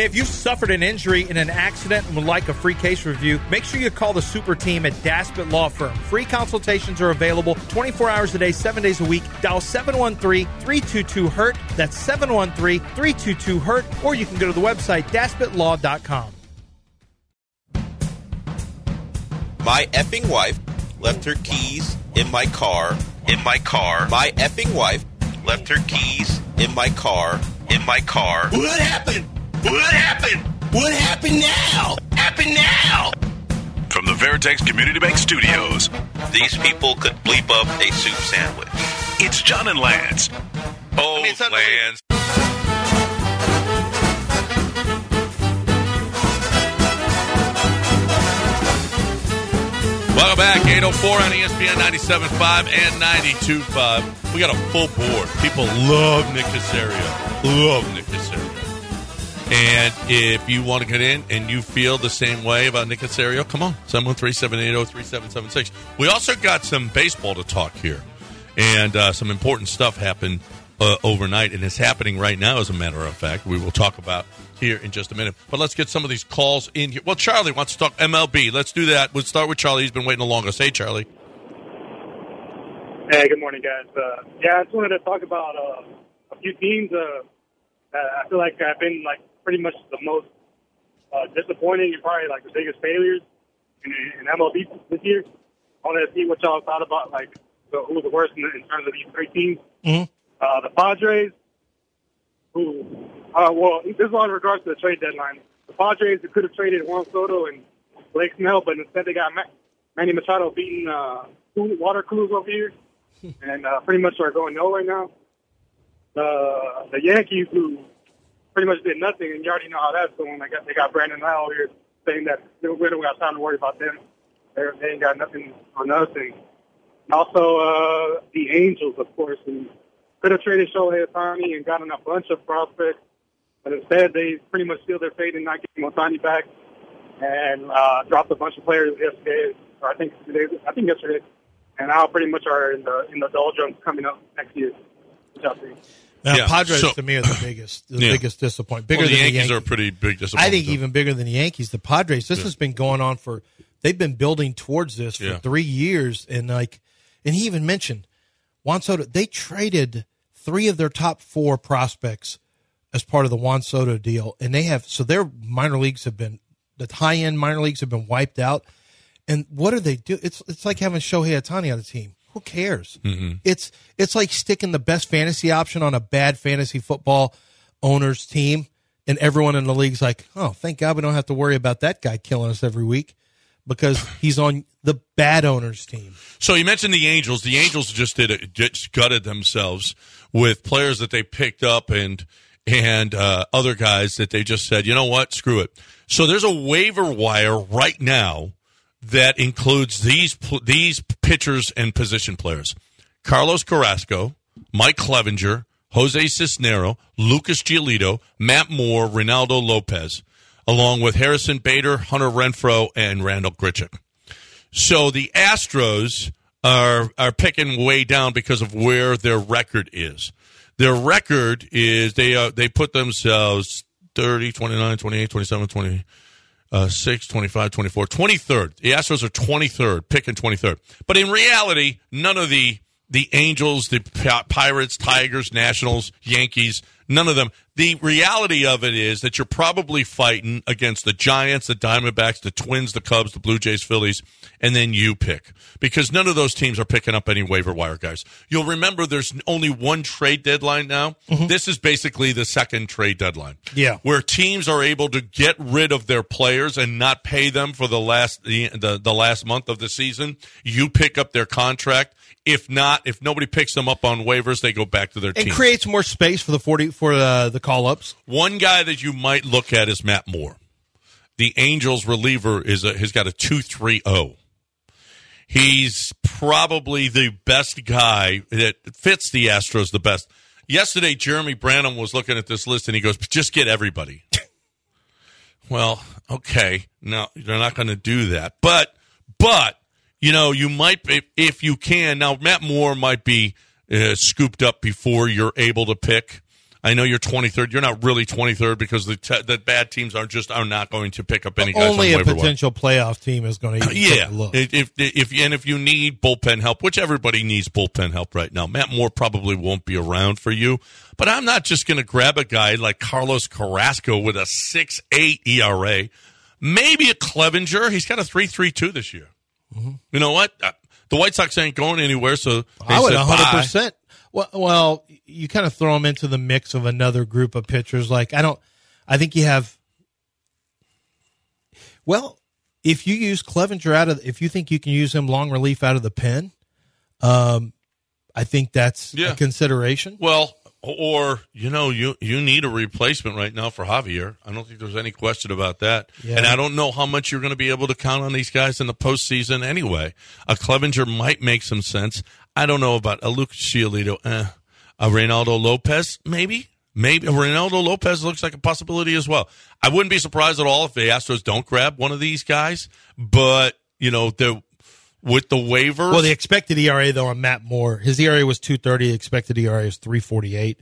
Hey, if you've suffered an injury in an accident and would like a free case review, make sure you call the super team at Daspit Law Firm. Free consultations are available 24 hours a day, 7 days a week. Dial 713-322-HURT. That's 713-322-HURT. Or you can go to the website daspitlaw.com. My effing wife left her keys in my car. In my car. My effing wife left her keys in my car. In my car. What happened? What happened? What happened now? Happened now? From the Veritex Community Bank Studios, These people could bleep up a soup sandwich. it's John and Lance. Oh, mean, Lance. Welcome back, 804 on ESPN 97.5 and 92.5. We got a full board. People love Nick Caserio. Love Nick Caserio. And if you want to get in and you feel the same way about Nick Caserio, come on, 713-780-3776. We also got some baseball to talk here. And uh, some important stuff happened uh, overnight and is happening right now, as a matter of fact. We will talk about here in just a minute. But let's get some of these calls in here. Well, Charlie wants to talk MLB. Let's do that. We'll start with Charlie. He's been waiting the longest. Hey, Charlie. Hey, good morning, guys. Uh, yeah, I just wanted to talk about uh, a few teams. Uh, that I feel like I've been like pretty much the most uh, disappointing and probably like the biggest failures in, in MLB this year. I wanted to see what y'all thought about like the, who was the worst in, in terms of these three teams. Mhm. Uh, the Padres, who, uh, well, this is all in regards to the trade deadline. The Padres who could have traded Juan Soto and Blake Snell, but instead they got Ma- Manny Machado beating uh, water coolers over here, and uh, pretty much are going nowhere now. The the Yankees, who pretty much did nothing, and you already know how that's going. They got they got Brandon Lau here saying that we don't got time to worry about them. They're, they ain't got nothing on us, and also uh, the Angels, of course, who could have traded Shohei Ohtani and gotten a bunch of prospects, but instead they pretty much sealed their fate in not getting Ohtani back and uh, dropped a bunch of players yesterday, or I think today, I think yesterday, and now pretty much are in the in the doldrums coming up next year. Which I think. Now, Yeah, Padres so- to me are the biggest, the Yeah. biggest disappointment. Bigger Well, the than Yankees, the Yankees are a pretty big disappointment. I think too. even bigger than the Yankees, the Padres. This has been going on for. They've been building towards this for Yeah. three years, and like, and he even mentioned Juan Soto. They traded three of their top four prospects as part of the Juan Soto deal, and they have so their minor leagues have been the high end minor leagues have been wiped out. And what do they do? It's it's like having Shohei Ohtani on the team. Who cares? It's it's like sticking the best fantasy option on a bad fantasy football owner's team, and everyone in the league's like, "Oh, thank God we don't have to worry about that guy killing us every week because he's on the bad owner's team." So you mentioned the Angels. The Angels just did it, just gutted themselves with players that they picked up and and uh, other guys that they just said, you know what, screw it. So there's a waiver wire right now that includes these these pitchers and position players: Carlos Carrasco, Mike Clevinger, Jose Cisnero, Lucas Giolito, Matt Moore, Reynaldo Lopez, along with Harrison Bader, Hunter Renfroe, and Randal Grichuk. So the Astros are are picking way down because of where their record is. Their record is they uh, they put themselves 30, 29, 28, 27, 20 uh, 6, 25, 24, 23rd. The Astros are 23rd, picking 23rd. But in reality, none of the the Angels, the Pirates, Tigers, Nationals, Yankees, none of them. The reality of it is that you're probably fighting against the Giants, the Diamondbacks, the Twins, the Cubs, the Blue Jays, Phillies, and then you pick. Because none of those teams are picking up any waiver wire guys. You'll remember there's only one trade deadline now. Mm-hmm. This is basically the second trade deadline Yeah. where teams are able to get rid of their players and not pay them for the last the, the, the last month of the season. You pick up their contract. If not, if nobody picks them up on waivers, they go back to their team. creates more space for the forty for uh, the call ups. One guy that you might look at is Matt Moore. The Angels reliever is a, has got a two three zero. He's probably the best guy that fits the Astros the best. Yesterday, Jeremy Branham was looking at this list and he goes, "Just get everybody." well, okay, no, they're not going to do that, but but you know, you might if, if you can. Now, Matt Moore might be uh, scooped up before you're able to pick. I know you're 23rd. You're not really 23rd because the te- the bad teams aren't just are not going to pick up any guys Only on a wire. potential playoff team is going to Yeah, look. if, if if and if you need bullpen help, which everybody needs bullpen help right now, Matt Moore probably won't be around for you. But I'm not just going to grab a guy like Carlos Carrasco with a six eight ERA, maybe a Clevinger. He's got a three three two this year. You know what? Uh, The White Sox ain't going anywhere, so I would said, 100. "Bye." percent Well, well, you kind of throw them into the mix of another group of pitchers. Like I don't, I think you have. Well, if you use Clevinger out of, if you think you can use him long relief out of the pen, um, I think that's Yeah. a consideration. Well, or you know, you you need a replacement right now for Javier. I don't think there's any question about that. Yeah. And I don't know how much you're going to be able to count on these guys in the postseason anyway. A Clevinger might make some sense. I don't know about a Lucas Giolito. Eh. A Reynaldo Lopez, maybe. Maybe Reynaldo Lopez looks like a possibility as well. I wouldn't be surprised at all if the Astros don't grab one of these guys. But you know, the with the waivers, Well, the expected ERA though on Matt Moore, his ERA was 230. The expected ERA is 348.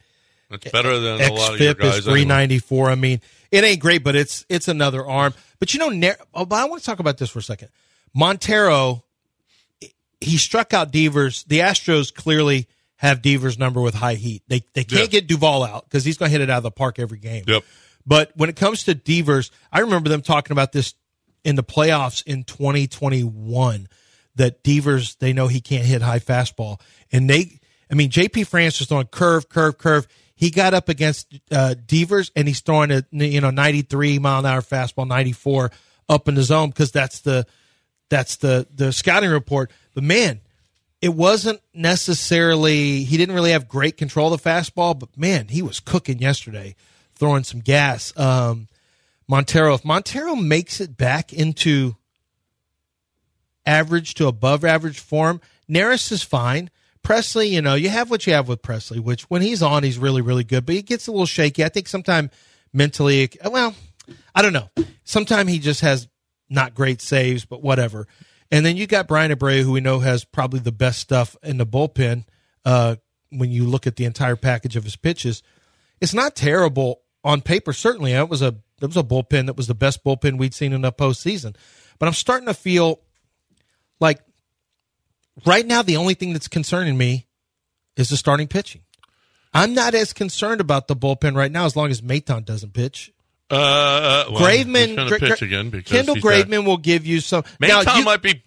it's better than a lot of your guys. is anyway. 394. I mean, it ain't great, but it's it's another arm. But you know, oh, but I want to talk about this for a second. Montero, he struck out Devers. The Astros clearly have Devers' number with high heat. They they can't Yeah. get Duvall out because he's going to hit it out of the park every game. Yep. But when it comes to Devers, I remember them talking about this in the playoffs in 2021 that Devers, they know he can't hit high fastball. And they, I mean, JP France was throwing curve, curve, curve. He got up against uh, Devers and he's throwing a, you know, 93 mile an hour fastball, 94 up in the zone because that's the, that's the, the scouting report. But man, it wasn't necessarily he didn't really have great control of the fastball, but man, he was cooking yesterday, throwing some gas. Um, Montero, if Montero makes it back into average to above average form, Neris is fine. Presley, you know, you have what you have with Presley, which when he's on, he's really, really good, but he gets a little shaky. I think sometimes mentally, well, I don't know. Sometimes he just has not great saves, but whatever. And then you got Bryan Abreu, who we know has probably the best stuff in the bullpen. Uh, when you look at the entire package of his pitches, it's not terrible on paper. Certainly, it was a it was a bullpen that was the best bullpen we'd seen in the postseason. But I'm starting to feel like right now the only thing that's concerning me is the starting pitching. I'm not as concerned about the bullpen right now as long as Maton doesn't pitch. Uh, well, Graveman, he's gonna Gra- pitch again because Kendall Graveman will give you some. now, you- might be,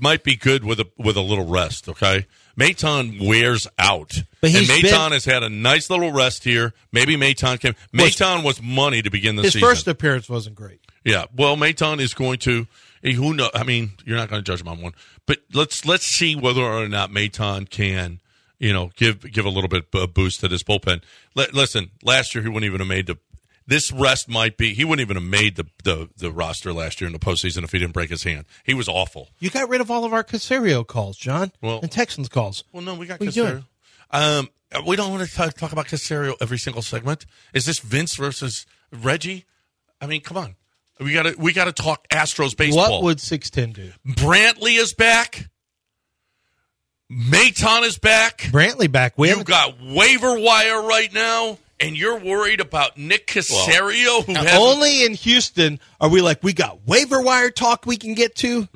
might be good with a with a little rest. Okay, Maton wears out, But and he's Maton been- has had a nice little rest here. Maybe Maton can. Maton was money to begin the season. his first appearance wasn't great. Yeah, well, Maton is going to. Who know? I mean, you're not going to judge him on one, but let's let's see whether or not Maton can, you know, give give a little bit of boost to this bullpen. Let, listen, last year he wouldn't even have made the. This rest might be. He wouldn't even have made the, the the roster last year in the postseason if he didn't break his hand. He was awful. You got rid of all of our Caserio calls, John, Well- and Texans calls. Well, no, we got What Caserio. Um, we don't want to talk, talk about Caserio every single segment. Is this Vince versus Reggie? I mean, come on. We got to we got to talk Astros baseball. What would six ten do? Brantley is back. Maton is back. Brantley back. We You haven't- got waiver wire right now, and you're worried about Nick Caserio, who has only in Houston are we like we got waiver wire talk we can get to,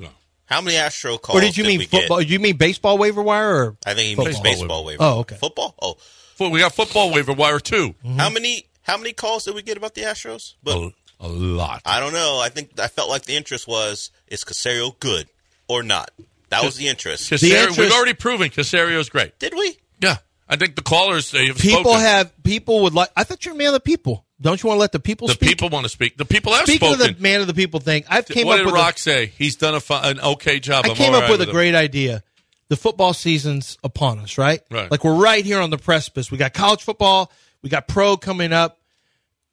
How many Astro calls? or did you did mean we football? Do you mean baseball waiver wire or I think he means Football baseball waiver. Oh, okay. Football. Oh, we got football waiver wire too. how many? How many calls did we get about the Astros? But A, a lot. I don't know. I think I felt like the interest was is Caserio good or not? That was the interest. Caserio, The interest- we've already proven Caserio's great. Did we? Yeah, I think the callers they have people spoken. have people would like. I thought you're a man of the people. Don't you want to let the people the speak? people want to speak. The people have Speaking spoken. of the man of the people thing, I've came what up did with Rock a, say? He's done a fi- an okay job. I I'm came up right with a him. great idea. The football season's upon us, right? Right. Like we're right here on the precipice. We got college football. We got pro coming up.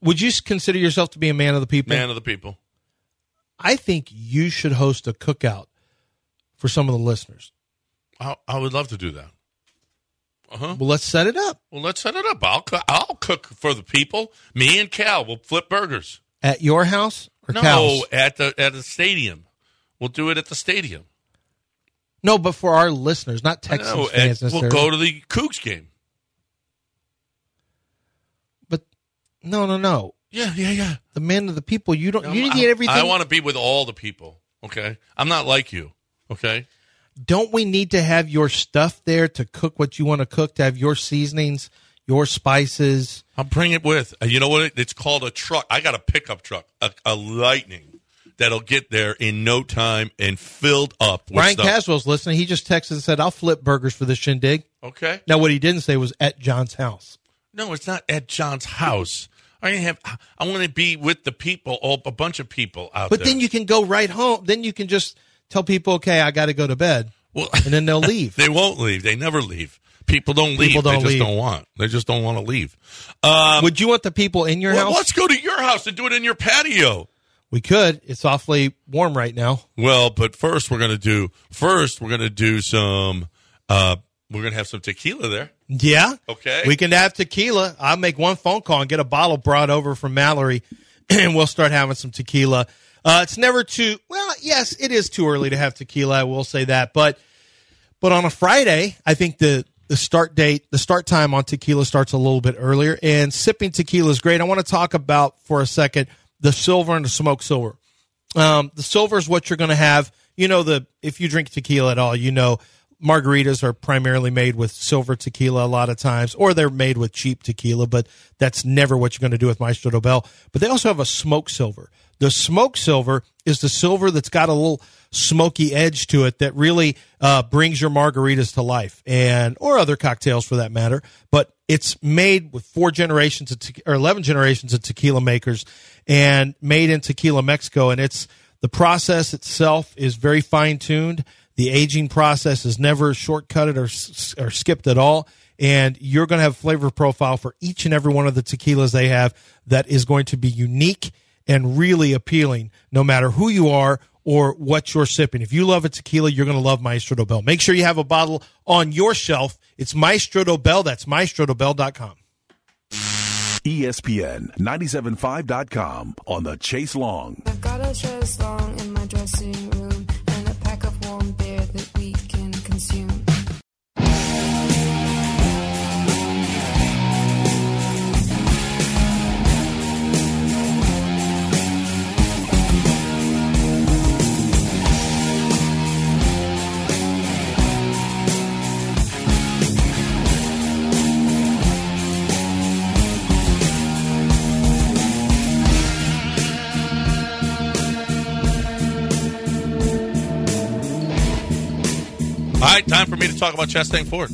Would you consider yourself to be a man of the people? man of the people. I think you should host a cookout for some of the listeners. I, I would love to do that. Uh-huh. Well, let's set it up Well, let's set it up. I'll I'll cook for the people. Me and Cal will flip burgers. at your house or No, Cal's? at the at the stadium. We'll do it at the stadium. No, but for our listeners, not Texans No, fans we'll necessarily. go to the Cougs game. No, no, no. Yeah, yeah, yeah. The man of the people. You don't. you I, get everything. I want to be with all the people. Okay, I'm not like you. Okay, don't we need to have your stuff there to cook what you want to cook? To have your seasonings, your spices. I'll bring it with. Uh, You know what? It's called a truck. I got a pickup truck, a, a Lightning, that'll get there in no time and filled up. With Brian stuff. Caswell's listening. He just texted and said, "I'll flip burgers for the shindig." Okay. Now, what he didn't say was at John's house. No, it's not at John's house. I have. I want to be with the people, all a bunch of people out there. But there. then you can go right home. Then you can just tell people, "Okay, I got to go to bed," well, and then they'll leave. they won't leave. They never leave. People don't leave. People don't they just leave. don't want. They just don't want to leave. Um, Would you want the people in your well, house? let's go to your house and do it in your patio. We could. It's awfully warm right now. Well, but first we're gonna do. First we're gonna do some. Uh, we're gonna have some tequila there. Yeah. Okay. We can have tequila. I'll make one phone call and get a bottle brought over from Mallory, and we'll start having some tequila. Uh, it's never too well. Yes, it is too early to have tequila. I will say that, but but on a Friday, I think the the start date, the start time on tequila starts a little bit earlier, and sipping tequila is great. I want to talk about for a second the silver and the smoked silver. Um, the silver is what you're going to have. You know, the if you drink tequila at all, you know margaritas are primarily made with silver tequila a lot of times, or they're made with cheap tequila, but that's never what you're going to do with Maestro Dobel. But they also have a smoke silver. The smoke silver is the silver that's got a little smoky edge to it that really uh, brings your margaritas to life, and or other cocktails for that matter. But it's made with four generations of te- or eleven generations of tequila makers, and made in Tequila Mexico, and it's the process itself is very fine tuned. The aging process is never shortcutted or, or skipped at all. And you're going to have flavor profile for each and every one of the tequilas they have that is going to be unique and really appealing no matter who you are or what you're sipping. If you love a tequila, you're going to love Maestro Dobel. Make sure you have a bottle on your shelf. It's Maestro Dobel. That's maestrodobel.com. ESPN 975.com on the Chase Long. I've got a dress long in my dressing room right, time for me to talk about Chastang Ford.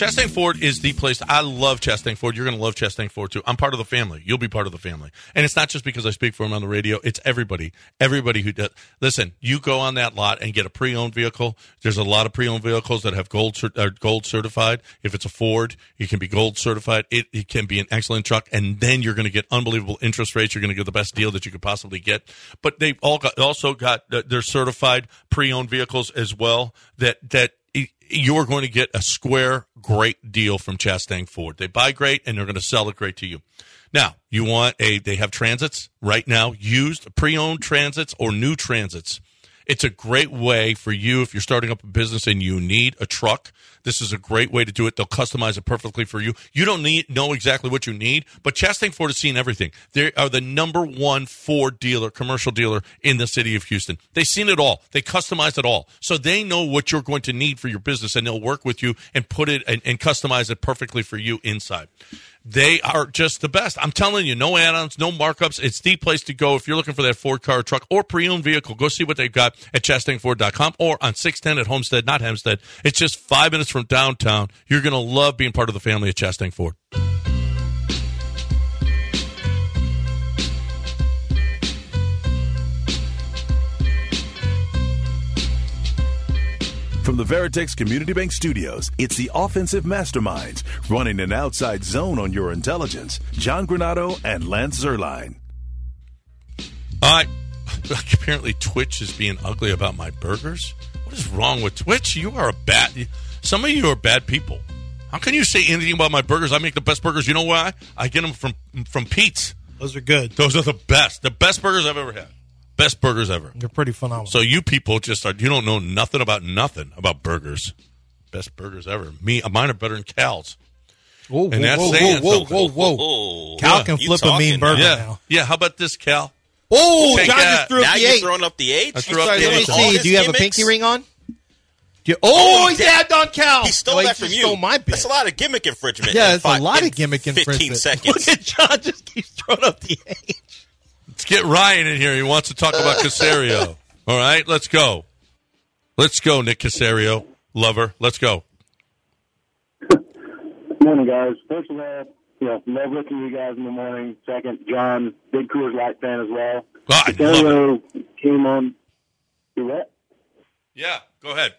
Chastang Ford is the place. I love Chastang Ford. You're going to love Chastang Ford too. I'm part of the family. You'll be part of the family. And it's not just because I speak for them on the radio. It's everybody. Everybody who does. Listen, you go on that lot and get a pre-owned vehicle. There's a lot of pre-owned vehicles that have gold are gold certified. If it's a Ford, it can be gold certified. It, it can be an excellent truck. And then you're going to get unbelievable interest rates. You're going to get the best deal that you could possibly get. But they've all got, also got uh, their certified pre-owned vehicles as well that, that you're going to get a square great deal from Chastang Ford. They buy great and they're going to sell it great to you. Now, you want a they have transits right now, used pre-owned transits or new transits. It's a great way for you if you're starting up a business and you need a truck. This is a great way to do it. They'll customize it perfectly for you. You don't need know exactly what you need, but Chastang Ford has seen everything. They are the number one Ford dealer, commercial dealer in the city of Houston. They've seen it all. They customize it all, so they know what you're going to need for your business, and they'll work with you and put it and, and customize it perfectly for you inside. They are just the best. I'm telling you, no add-ons, no markups. It's the place to go if you're looking for that Ford car, truck, or pre-owned vehicle. Go see what they've got at ChastangFord.com or on 610 at Homestead, not Hempstead. It's just five minutes from downtown. You're going to love being part of the family at Chastang Ford. From the Veritex Community Bank Studios, it's the offensive masterminds running an outside zone on your intelligence. John Granato and Lance Zierlein. All right. Apparently, Twitch is being ugly about my burgers. What is wrong with Twitch? You are a bad. Some of you are bad people. How can you say anything about my burgers? I make the best burgers. You know why? I get them from from Pete's. Those are good. Those are the best. The best burgers I've ever had. Best burgers ever. They're pretty phenomenal. So you people just are. You don't know nothing about nothing about burgers. Best burgers ever. Me, mine are better than Cal's. Whoa, and whoa, that's whoa, saying whoa, something. whoa, whoa, Oh, Cal can flip a mean burger Yeah, now. yeah. How about this, Cal? Oh, John just threw Now up the you're eight. throwing up the eight. I threw up Sorry, the let me eight. See. Do you have a pinky ring on? Do you, Oh, oh, he he dabbed on Cal. He stole Oh, that just from you. Stole my bit. That's a lot of gimmick infringement. Yeah, in it's a lot of gimmick infringement. 15 infringement. seconds. Look at John just keeps throwing up the eight. Let's get Ryan in here. He wants to talk about Caserio. All right, let's go. Let's go, Nick Caserio, lover. Let's go. Morning, guys. First of all, you know, love looking at you guys in the morning. Second, John, big Coors Light fan as well. Oh, I love it. Caserio came on. You what? Yeah, go ahead.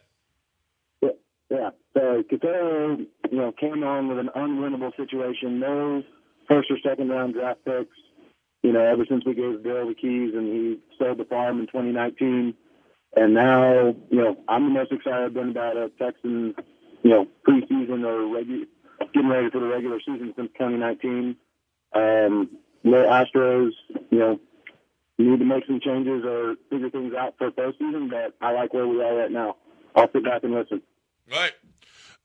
Yeah. So Caserio, you know, came on with an unwinnable situation. No first or second round draft picks. You know, ever since we gave Bill the keys and he sold the farm in 2019, and now, you know, I'm the most excited I've been about a Texan, you know, preseason or regu- getting ready for the regular season since 2019. Um, the Astros, you know, need to make some changes or figure things out for postseason, but I like where we are right now. I'll sit back and listen. Right.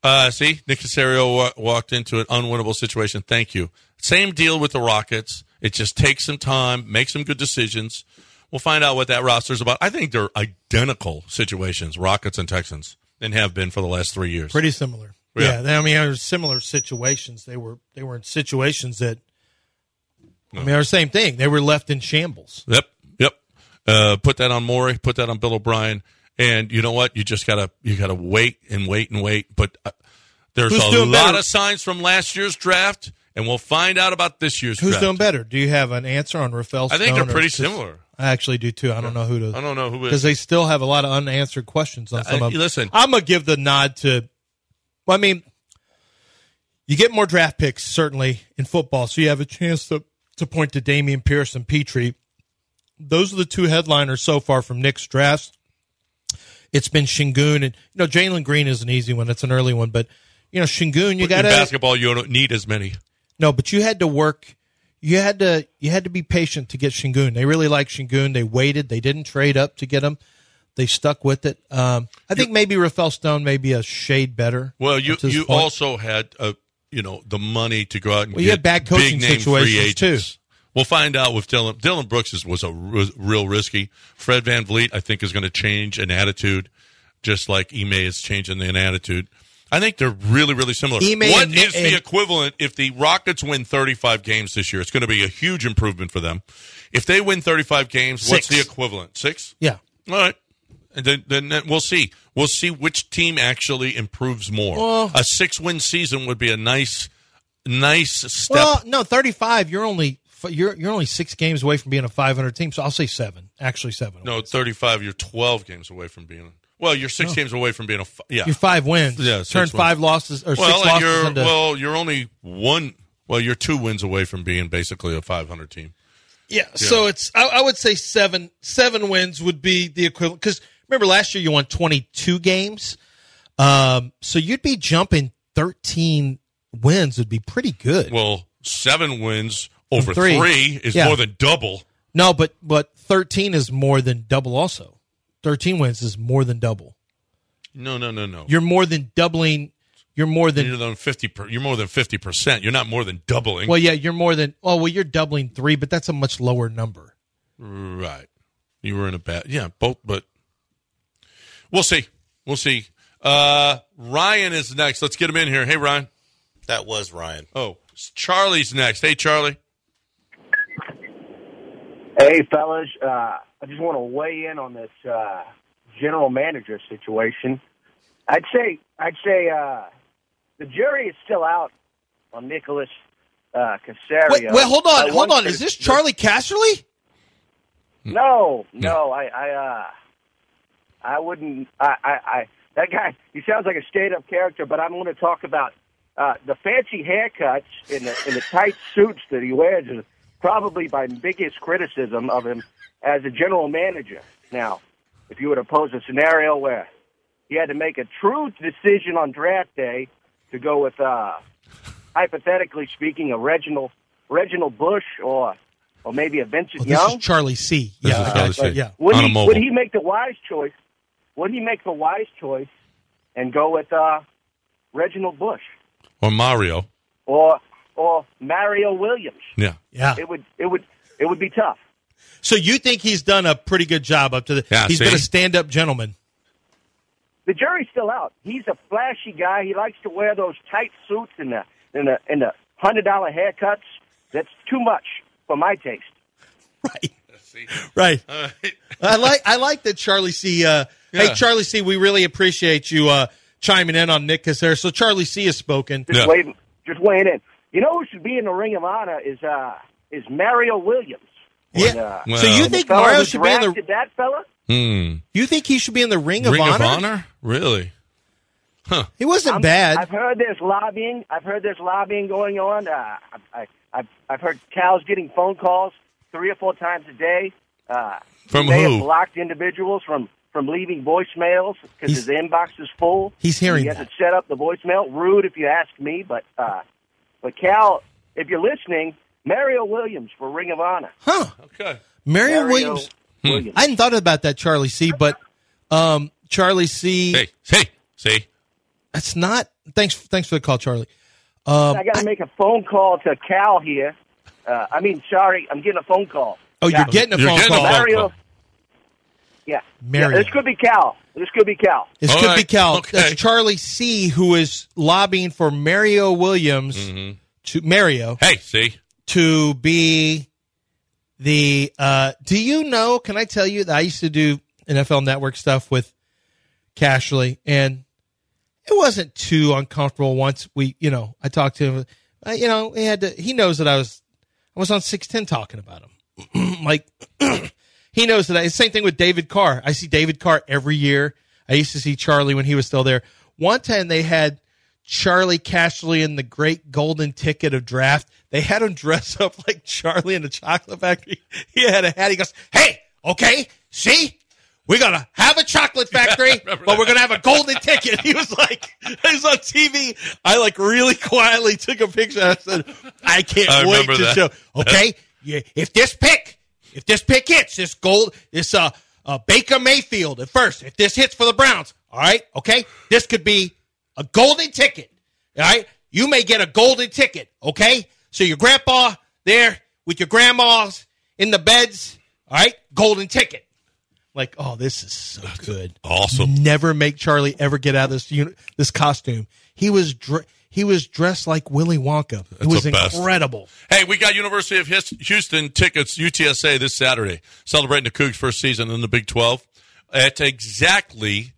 Uh, see, Nick Caserio wa- walked into an unwinnable situation. Thank you. Same deal with the Rockets. It just takes some time, make some good decisions. We'll find out what that roster is about. I think they're identical situations, Rockets and Texans, and have been for the last three years. Pretty similar. Yeah. They, I mean, there were similar situations. They were they were in situations that. I mean, they're the same thing. They were left in shambles. Yep, yep. Uh, put that on Morey. Put that on Bill O'Brien. And you know what? You just gotta you gotta wait and wait and wait. But uh, there's Who's a lot better? of signs from last year's draft, and we'll find out about this year's Who's draft. doing better? Do you have an answer on Rafael? I think Stone they're pretty similar. I actually do too. I don't know who to. I don't know who because they still have a lot of unanswered questions on some I- of them. listen. I'm gonna give the nod to. Well, I mean, you get more draft picks certainly in football, so you have a chance to to point to Dameon Pierce and Pitre. Those are the two headliners so far from Nick's drafts. It's been Sengun and you know Jalen Green is an easy one. It's an early one, but you know Sengun, you got to basketball, you don't need as many. no, but you had to work. You had to you had to be patient to get Sengun. They really like Sengun. They waited. They didn't trade up to get him. They stuck with it. Um, I think maybe Rafael Stone may be a shade better. Well, you you point. also had uh, you know the money to go out and Well, you get had bad coaching big name free situations, too. We'll find out with Dillon. Dillon Brooks is, was a r- real risky. Fred VanVleet, I think, is going to change an attitude, just like Ime is changing an attitude. I think they're really, really similar. Ime What and- is the equivalent if the Rockets win 35 games this year? It's going to be a huge improvement for them. If they win 35 games, what's the equivalent? Six? Yeah. All right. And then, then, we'll see. We'll see which team actually improves more. Well- a six-win season would be a nice, nice step. Well, no, thirty five. You're only you're you're only six games away from being a five hundred team. So I'll say seven. Actually, seven. no, thirty-five. You're twelve games away from being. Well, you're six games away from being a Yeah. You're five wins. Yeah, turn wins. five losses or well, six losses you're into. well, you're only one. Well, you're two wins away from being basically a 500 team. Yeah, so it's I, I would say seven seven wins would be the equivalent because remember last year you won twenty two games, um, so you'd be jumping thirteen wins would be pretty good. Well, seven wins over three. three, is Yeah. more than double. no, but but thirteen is more than double. Also, thirteen wins is more than double. No, no, no, no. You're more than doubling. You're more than You're than fifty. Per, you're more than fifty percent. You're not more than doubling. well, yeah, you're more than. Oh, well, you're doubling three, but that's a much lower number. Right. You were in a bad. Yeah, both. But we'll see. We'll see. Uh, Ryan is next. Let's get him in here. Hey, Ryan. That was Ryan. Oh, Charlie's next. Hey, Charlie. Hey, fellas, uh, I just want to weigh in on this uh, general manager situation. I'd say, I'd say, uh, the jury is still out on Nicholas uh, Caserio. Wait, wait, hold I on, hold on. Is this Charlie Casserly? No, no, I, I, uh, I wouldn't. I, I, I, that guy. He sounds like a stayed-up character, but I'm going to talk about uh, the fancy haircuts in the in the tight suits that he wears. Is probably my biggest criticism of him as a general manager. Now, if you were to pose a scenario where he had to make a true decision on draft day to go with, uh, hypothetically speaking, a Reginald Reginald Bush or or maybe a Vincent Oh, this is Charlie C. This Yeah, is Charlie got C. you. Yeah. Would he, would he make the wise choice? Would he make the wise choice and go with uh, Reginald Bush? Or Mario. or or Mario Williams. Yeah. Yeah. It would it would it would be tough. So you think he's done a pretty good job up to the? Yeah, he's see? been a stand-up gentleman. The jury's still out. He's a flashy guy. He likes to wear those tight suits and the and the and the hundred dollar haircuts. That's too much for my taste. Right. Right. I like I like that Charlie C. Uh, Hey, Charlie C. We really appreciate you uh, chiming in on Nick Caserio. So Charlie C. has spoken. Just Yeah. waiting, just weighing in. You know who should be in the Ring of Honor is uh is Mario Williams. Yeah. And, uh, Well- so you think Mario should be in the? drafted that fella? Hmm. You think he should be in the Ring, Ring of, of Honor? Really? Huh. He wasn't I'm- bad. I've heard there's lobbying. I've heard there's lobbying going on. Uh, I, I, I've, I've heard Cal's getting phone calls three or four times a day. Uh, From they who? have blocked individuals from, from leaving voicemails because his inbox is full. He's hearing He that. hasn't set up the voicemail. Rude, if you ask me. But uh, but Cal, if you're listening, Mario Williams for Ring of Honor. Huh? Okay. Mario, Mario Williams. Williams. I hadn't thought about that, Charlie C. But um, Charlie C. Hey, hey, see? That's not. Thanks. Thanks for the call, Charlie. Um, I got to make a phone call to Cal here. Uh, I mean, sorry, I'm getting a phone call. oh, you're getting a You're phone getting a call. phone Mario. call. Yeah. Mario. Yeah, this could be Cal. This could be Cal. This All could be Cal. okay. That's Charlie C. Who is lobbying for Mario Williams to Mario Hey, see? to be the. Uh, do you know? Can I tell you that I used to do NFL Network stuff with Casserly, and it wasn't too uncomfortable once we, you know, I talked to him. Uh, you know, he had to. He knows that I was, I was on six ten talking about him. like, he knows that. I, same thing with David Carr. I see David Carr every year. I used to see Charlie when he was still there. One time they had Charlie Casserly in the Great Golden Ticket of Draft. They had him dress up like Charlie in the Chocolate Factory. He had a hat. He goes, "Hey, okay, see." We're gonna have a chocolate factory, but we're gonna have a golden ticket. He was like, he was on TV. I like really quietly took a picture. I said, I can't I wait to that. show. Okay, yeah, if this pick, if this pick hits, this gold, this uh, uh Baker Mayfield at first. If this hits for the Browns, all right, okay, this could be a golden ticket. All right, you may get a golden ticket. Okay, so your grandpa there with your grandmas in the beds. All right, golden ticket. Like, oh, this is so good. Awesome. Never make Charlie ever get out of this uni- this costume. He was dr- he was dressed like Willy Wonka. It That's was incredible. Hey, we got University of Houston tickets, UTSA, this Saturday, celebrating the Cougs' first season in the Big 12 at exactly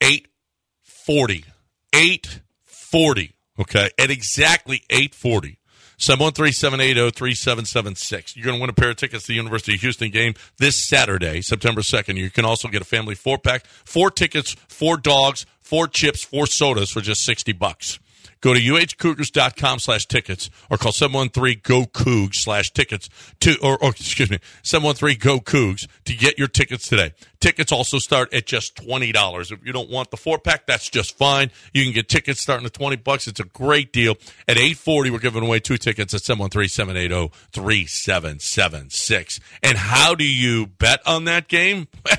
840. 840. Okay. At exactly 840. 713-780-3776. You're going to win a pair of tickets to the University of Houston game this Saturday, September 2nd. You can also get a family four-pack, four tickets, four dogs, four chips, four sodas for just 60 bucks. Go to uhcougars.com slash tickets or call 713-GO-COUGS slash tickets to, or, or excuse me, 713-GO-COUGS to get your tickets today. Tickets also start at just $20. If you don't want the four pack, that's just fine. You can get tickets starting at 20 bucks. It's a great deal. At 840, we're giving away two tickets at 713-780-3776. And how do you bet on that game?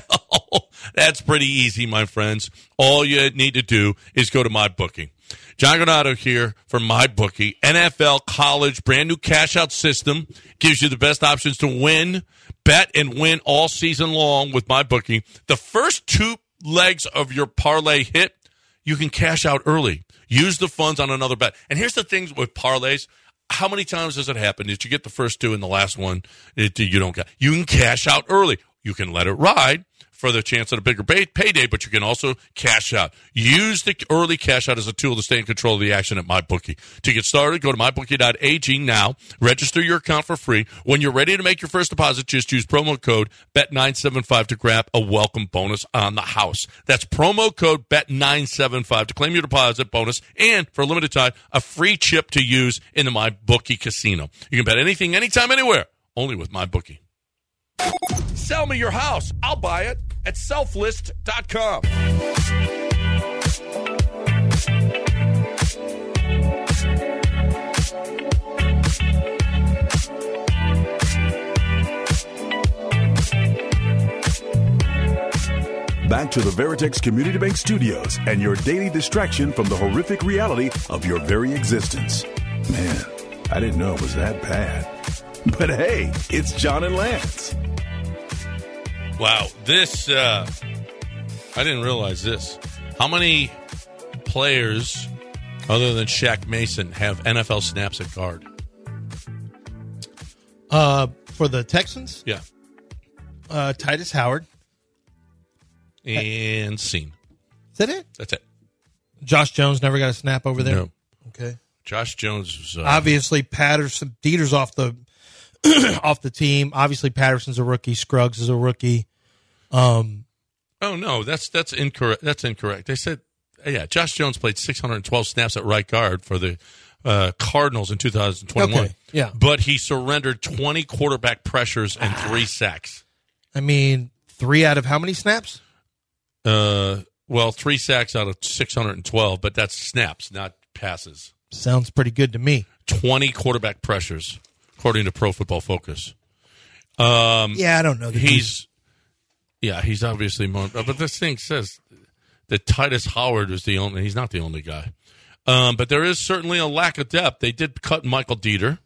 Well, that's pretty easy, my friends. All you need to do is go to my booking. John Granato here for MyBookie. NFL college brand new cash out system gives you the best options to win, bet, and win all season long with MyBookie. The first two legs of your parlay hit, you can cash out early. Use the funds on another bet. And here's the things with parlays. How many times does it happen that you get the first two and the last one it, you don't get? You can cash out early. You can let it ride for the chance at a bigger pay- payday, but you can also cash out. Use the early cash out as a tool to stay in control of the action at MyBookie. To get started, go to MyBookie.ag now. Register your account for free. When you're ready to make your first deposit, just use promo code BET975 to grab a welcome bonus on the house. That's promo code BET975 to claim your deposit bonus and, for a limited time, a free chip to use in the MyBookie casino. You can bet anything, anytime, anywhere, only with MyBookie. Sell me your house. I'll buy it at selflist.com. Back to the Veritex Community Bank Studios and your daily distraction from the horrific reality of your very existence. Man, I didn't know it was that bad. But hey, it's John and Lance. Wow, this uh, I didn't realize this. How many players other than Shaq Mason have NFL snaps at guard? Uh, for the Texans, Yeah, uh, Tytus Howard. and scene. Is that it? That's it. Josh Jones never got a snap over there. No. Okay. Josh Jones was uh, Obviously, Patterson, Deiter's off the off the team. Obviously, Patterson's a rookie. Scruggs is a rookie. Um, Oh no, that's that's incorrect. That's incorrect. They said, yeah, Josh Jones played 612 snaps at right guard for the uh, Cardinals in 2021. Okay, yeah. but he surrendered 20 quarterback pressures and three sacks. I mean, three out of how many snaps? Uh, well, three sacks out of 612, but that's snaps, not passes. Sounds pretty good to me. 20 quarterback pressures, according to Pro Football Focus. Um, Yeah, I don't know. he's yeah he's obviously more but this thing says that tytus howard is the only he's not the only guy. Um, but there is certainly a lack of depth. They did cut michael deiter.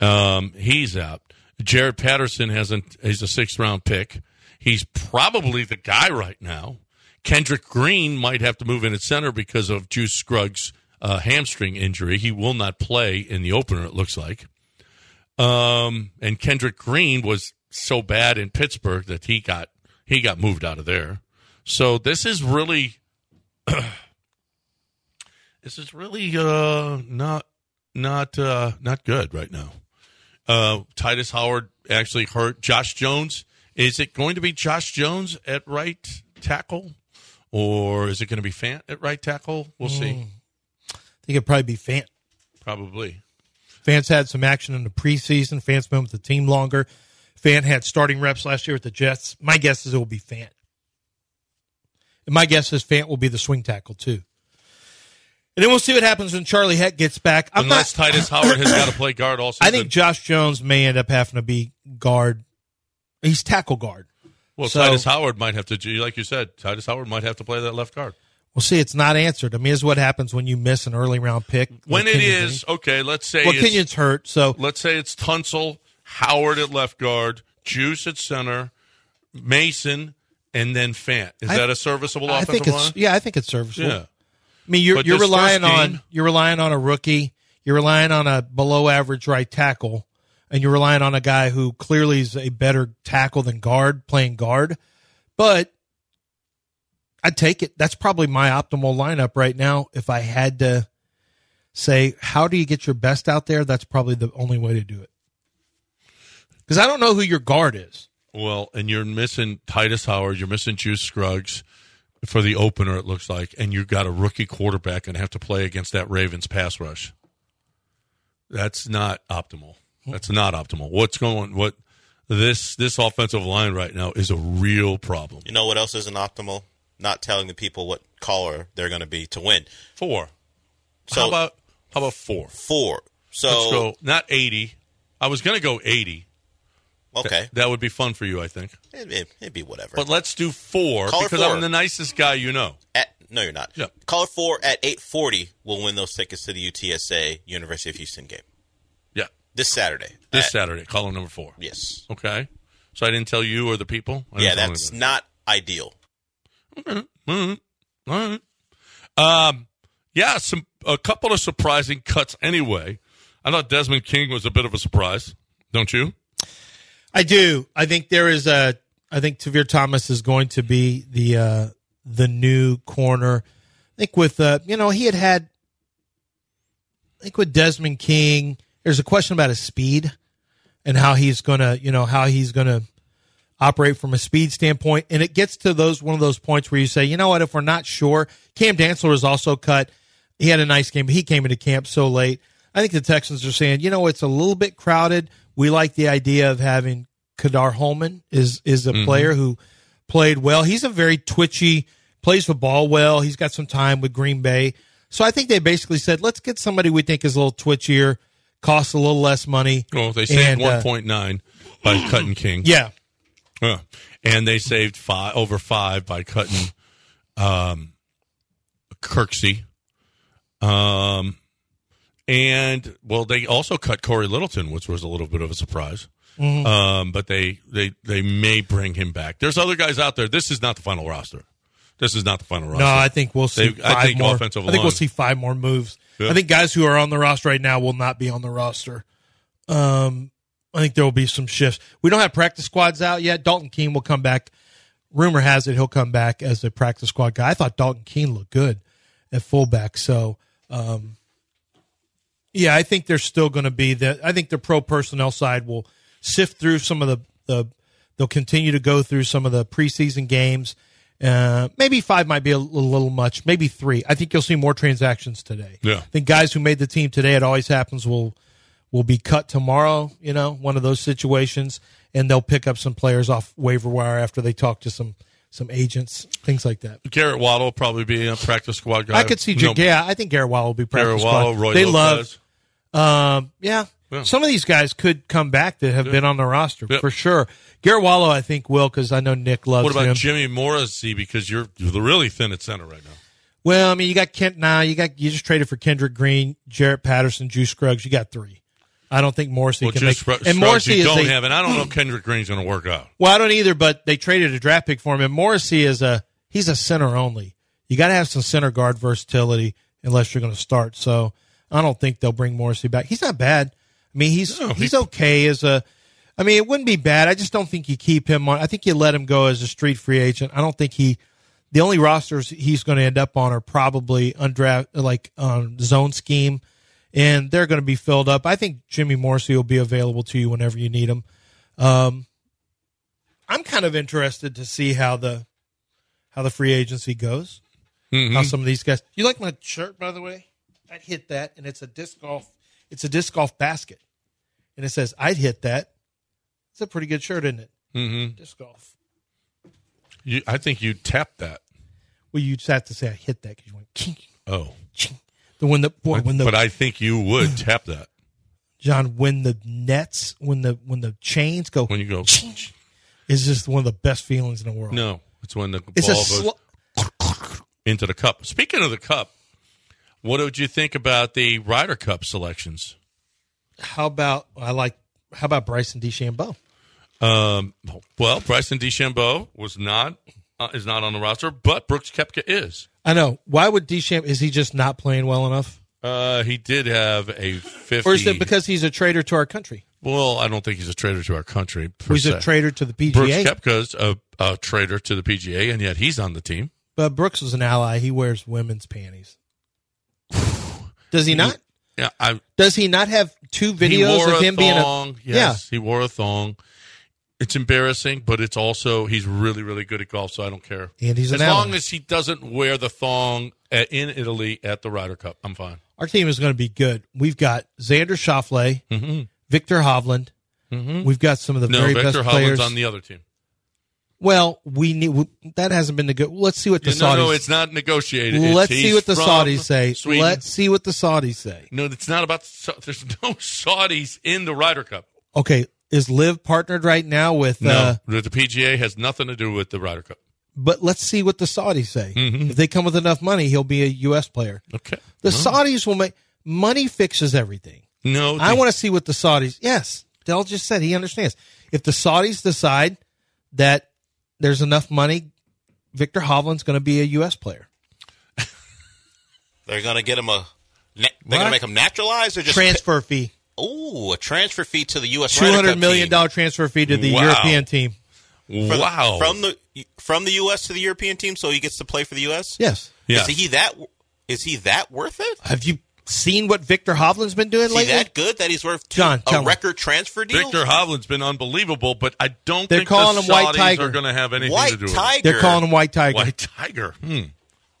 Um, he's out. Jarrett patterson hasn't he's a sixth round pick. He's probably the guy right now. Kendrick green might have to move in at center because of juice scruggs uh, hamstring injury. He will not play in the opener it looks like um, and Kendrick Green was so bad in Pittsburgh that he got he got moved out of there. So this is really this is really uh not not uh not good right now. Uh Tytus Howard actually hurt Josh Jones. Is it going to be Josh Jones at right tackle or is it going to be Fant at right tackle? We'll see. I think it'd probably be Fant. Probably. Fans had some action in the preseason. Fans been with the team longer. Fant had starting reps last year with the Jets. My guess is it will be Fant. And my guess is Fant will be the swing tackle too. And then we'll see what happens when Charlie Heck gets back. I'm Unless not, Tytus Howard has got to play guard also. I think Josh Jones may end up having to be guard. He's tackle guard. Well, So- Tytus Howard might have to, like you said, Tytus Howard might have to play that left guard. We'll see. It's not answered. I mean, is what happens when you miss an early round pick. When it is, okay, let's say Well, Kenyon's hurt, so let's say it's Tunsil, Howard at left guard, Juice at center, Mason, and then Fant. Is I- that a serviceable I offensive think it's line? yeah, I think it's serviceable. Yeah. I mean, you're you're relying first on you're relying on a rookie. You're relying on a below average right tackle, and you're relying on a guy who clearly is a better tackle than guard, playing guard. But I'd take it. That's probably my optimal lineup right now. If I had to say, how do you get your best out there? That's probably the only way to do it. Because I don't know who your guard is. Well, and you're missing Tytus Howard, you're missing Juice Scruggs for the opener, it looks like, and you've got a rookie quarterback and have to play against that Ravens pass rush. That's not optimal. That's not optimal. What's going what this this offensive line right now is a real problem. You know what else isn't optimal? Not telling the people what color they're going to be to win. Four. So how about how about four? four? So Let's go not eighty. I was gonna go eighty. okay, That would be fun for you, I think. it, it, it'd be whatever. But let's do four Call it because four. I'm the nicest guy you know. at, no, you're not. Yeah. Caller four at eight forty will win those tickets to the UTSA University of Houston game Yeah. this Saturday. This At- Saturday, caller number four. Yes. Okay. So I didn't tell you or the people? I Yeah, that's not ideal. Um, yeah, some a couple of surprising cuts anyway. I thought Desmond King was a bit of a surprise, don't you? I do. I think there is a. I think Tavierre Thomas is going to be the uh, the new corner. I think with uh, you know he had had. I think with Desmond King, there's a question about his speed and how he's gonna you know how he's gonna operate from a speed standpoint, and it gets to those one of those points where you say, you know what, if we're not sure, Cam Dantzler was also cut. He had a nice game, but he came into camp so late. I think the Texans are saying, you know, it's a little bit crowded. We like the idea of having Kadar Holman is is a player who played well. He's a very twitchy, plays the ball well. He's got some time with Green Bay. So I think they basically said, let's get somebody we think is a little twitchier, costs a little less money. Well, they saved And, uh, one point nine by cutting King. Yeah. And they saved five over five by cutting um Kirksey. Um and well, they also cut Cory Littleton, which was a little bit of a surprise. Mhm. Um, but they they they may bring him back. There's other guys out there. This is not the final roster. This is not the final roster. No, I think we'll see. They- Five I think more. offensive I think we'll see five more moves. Yeah. I think guys who are on the roster right now will not be on the roster. Um, I think there will be some shifts. We don't have practice squads out yet. Dalton Keene will come back. Rumor has it he'll come back as a practice squad guy. I thought Dalton Keene looked good at fullback. So, um, yeah, I think there's still going to be that. I think the pro personnel side will sift through some of the, the they'll continue to go through some of the preseason games. Uh, maybe five might be a little, little much. Maybe three. I think you'll see more transactions today. Yeah. I think guys who made the team today, it always happens, will will be cut tomorrow. You know, one of those situations, and they'll pick up some players off waiver wire after they talk to some some agents, things like that. Garrett Wallow will probably be a practice squad guy. I could see, No, yeah, I think Garrett Wallow will be practice Garrett Wallow, squad. Roy they Lopez. love, um, yeah. Yeah. Some of these guys could come back that have Yeah. been on the roster Yep. for sure. Garrett Wallow, I think, will because I know Nick loves What about him. Jimmy Morrissey? Because you're you're really thin at center right now. Well, I mean, you got Kent now. You got you just traded for Kendrick Green, Jarrett Patterson, Juice Scruggs. You got three. I don't think Morrissey Well, can just make. And Morrissey don't a, have, and I don't know if Kendrick Green's going to work out. Well, I don't either, but they traded a draft pick for him, and Morrissey is a he's a center only. You got to have some center guard versatility unless you're going to start. So I don't think they'll bring Morrissey back. He's not bad. I mean, he's No, he- he's okay as a. I mean, it wouldn't be bad. I just don't think you keep him on. I think you let him go as a street free agent. I don't think he. The only rosters he's going to end up on are probably undraft, like um, zone scheme, and they're going to be filled up. I think Jimmy Morrissey will be available to you whenever you need him. Um, I'm kind of interested to see how the how the free agency goes. Mhm. How some of these guys. You like my shirt, by the way? I'd hit that, and it's a disc golf. It's a disc golf basket, and it says "I'd hit that." It's a pretty good shirt, isn't it? Mm-hmm. Disc golf. You, I think you tapped that. Well, you just have to say "I hit that" because you went. Ching, Oh, ching. The when the boy, when the but I think you would tap that John when the nets when the when the chains go when you go. is just one of the best feelings in the world. No, it's when the It's a ball goes sl- into the cup. Speaking of the cup, what did you think about the Ryder Cup selections? How about I like? How about Bryson DeChambeau? Um, well, Bryson DeChambeau was not uh, is not on the roster, but Brooks Koepka is. I know. Why would Deschamps? Is he just not playing well enough, Uh, he did have a fifty. or is it because he's a traitor to our country? Well, I don't think he's a traitor to our country. He's a traitor to the Brooks PGA. Koepka's a, a traitor to the PGA, and yet he's on the team. But Brooks was an ally. He wears women's panties. Does he not? Yeah, I Does he not have two videos of him being thong. a Yes, he wore a thong. It's embarrassing, but it's also he's really, really good at golf, so I don't care. And he's as an long as he doesn't wear the thong at, in Italy at the Ryder Cup, I'm fine. Our team is going to be good. We've got Xander Schauffele, Mm-hmm. Viktor Hovland. We've got some of the No, very Viktor best players. No, Viktor Hovland's on the other team. well, we need that hasn't been the good. Let's see what the Yeah, Saudis. no, no, it's not negotiated. Let's see what the Saudis say. Sweden. Let's see what the Saudis say. No, it's not about. There's no Saudis in the Ryder Cup. Okay, is Liv partnered right now with? No, Uh, the the PGA has nothing to do with the Ryder Cup. but let's see what the Saudis say. Mhm. If they come with enough money, he'll be a U.S. player. Okay. The No. Saudis will make money fixes everything. No, I the- want to see what the Saudis. Yes, Dell just said he understands. If the Saudis decide that there's enough money, Viktor Hovland's going to be a U.S. player. They're gonna get him a. They're gonna make him naturalized or just Transfer fee, Oh, a transfer fee to the U.S. two Ryder hundred Cup million team. dollar transfer fee to the Wow. European team. For the- wow. from the from the U.S. to the European team, so he gets to play for the U.S. Yes. Yes. Is he that? Is he that worth it? Have you seen what Viktor Hovland's been doing lately? Is he lately? that good that he's worth two, John, tell a me. record transfer deal? Viktor Hovland's been unbelievable, but I don't They're think calling the him White Tiger. are going to have anything White to do with Tiger. They're calling him White Tiger. White Tiger. Hmm.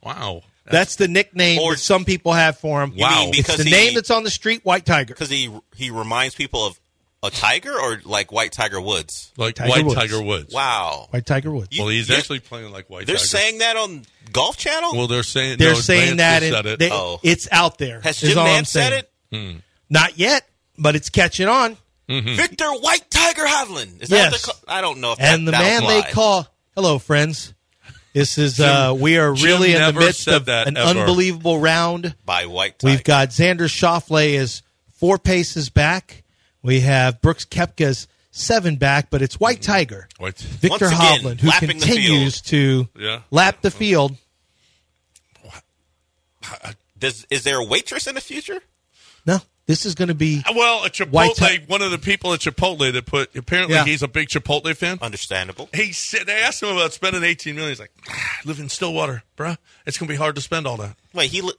Wow. That's the nickname Or- that some people have for him. You mean Wow. It's because the he- name that's on the street, White Tiger. because he he reminds people of a tiger or like White Tiger Woods. Like Tiger White Woods. Tiger Woods. Wow, White Tiger Woods. You- Well, he's you- actually playing like White they're Tiger. saying that on Golf Channel. well, they're saying They're no, saying Lance that just said it. they- Oh. it's out there. Has is Jim I'm Nantz said saying. it? Hmm. Not yet, but it's catching on. Mm-hmm. Viktor White Tiger Havlin. Is Yes. that the? I don't know if that, And the that'll man fly. they call hello friends This is uh, we are Jim really in the midst of that an ever. unbelievable round. by White Tiger. We've got Xander Schauffele is four paces back. We have Brooks Koepka's seven back, but it's White Tiger, What? Viktor again, Hovland, who continues to Yeah. lap the field. Does is there a waitress in the future? No, this is going to be Well, a Chipotle. White Ti- one of the people at Chipotle that put apparently Yeah. he's a big Chipotle fan. Understandable. He said they asked him about spending eighteen million. He's like, ah, live in Stillwater, bruh. It's gonna be hard to spend all that. Wait, he li-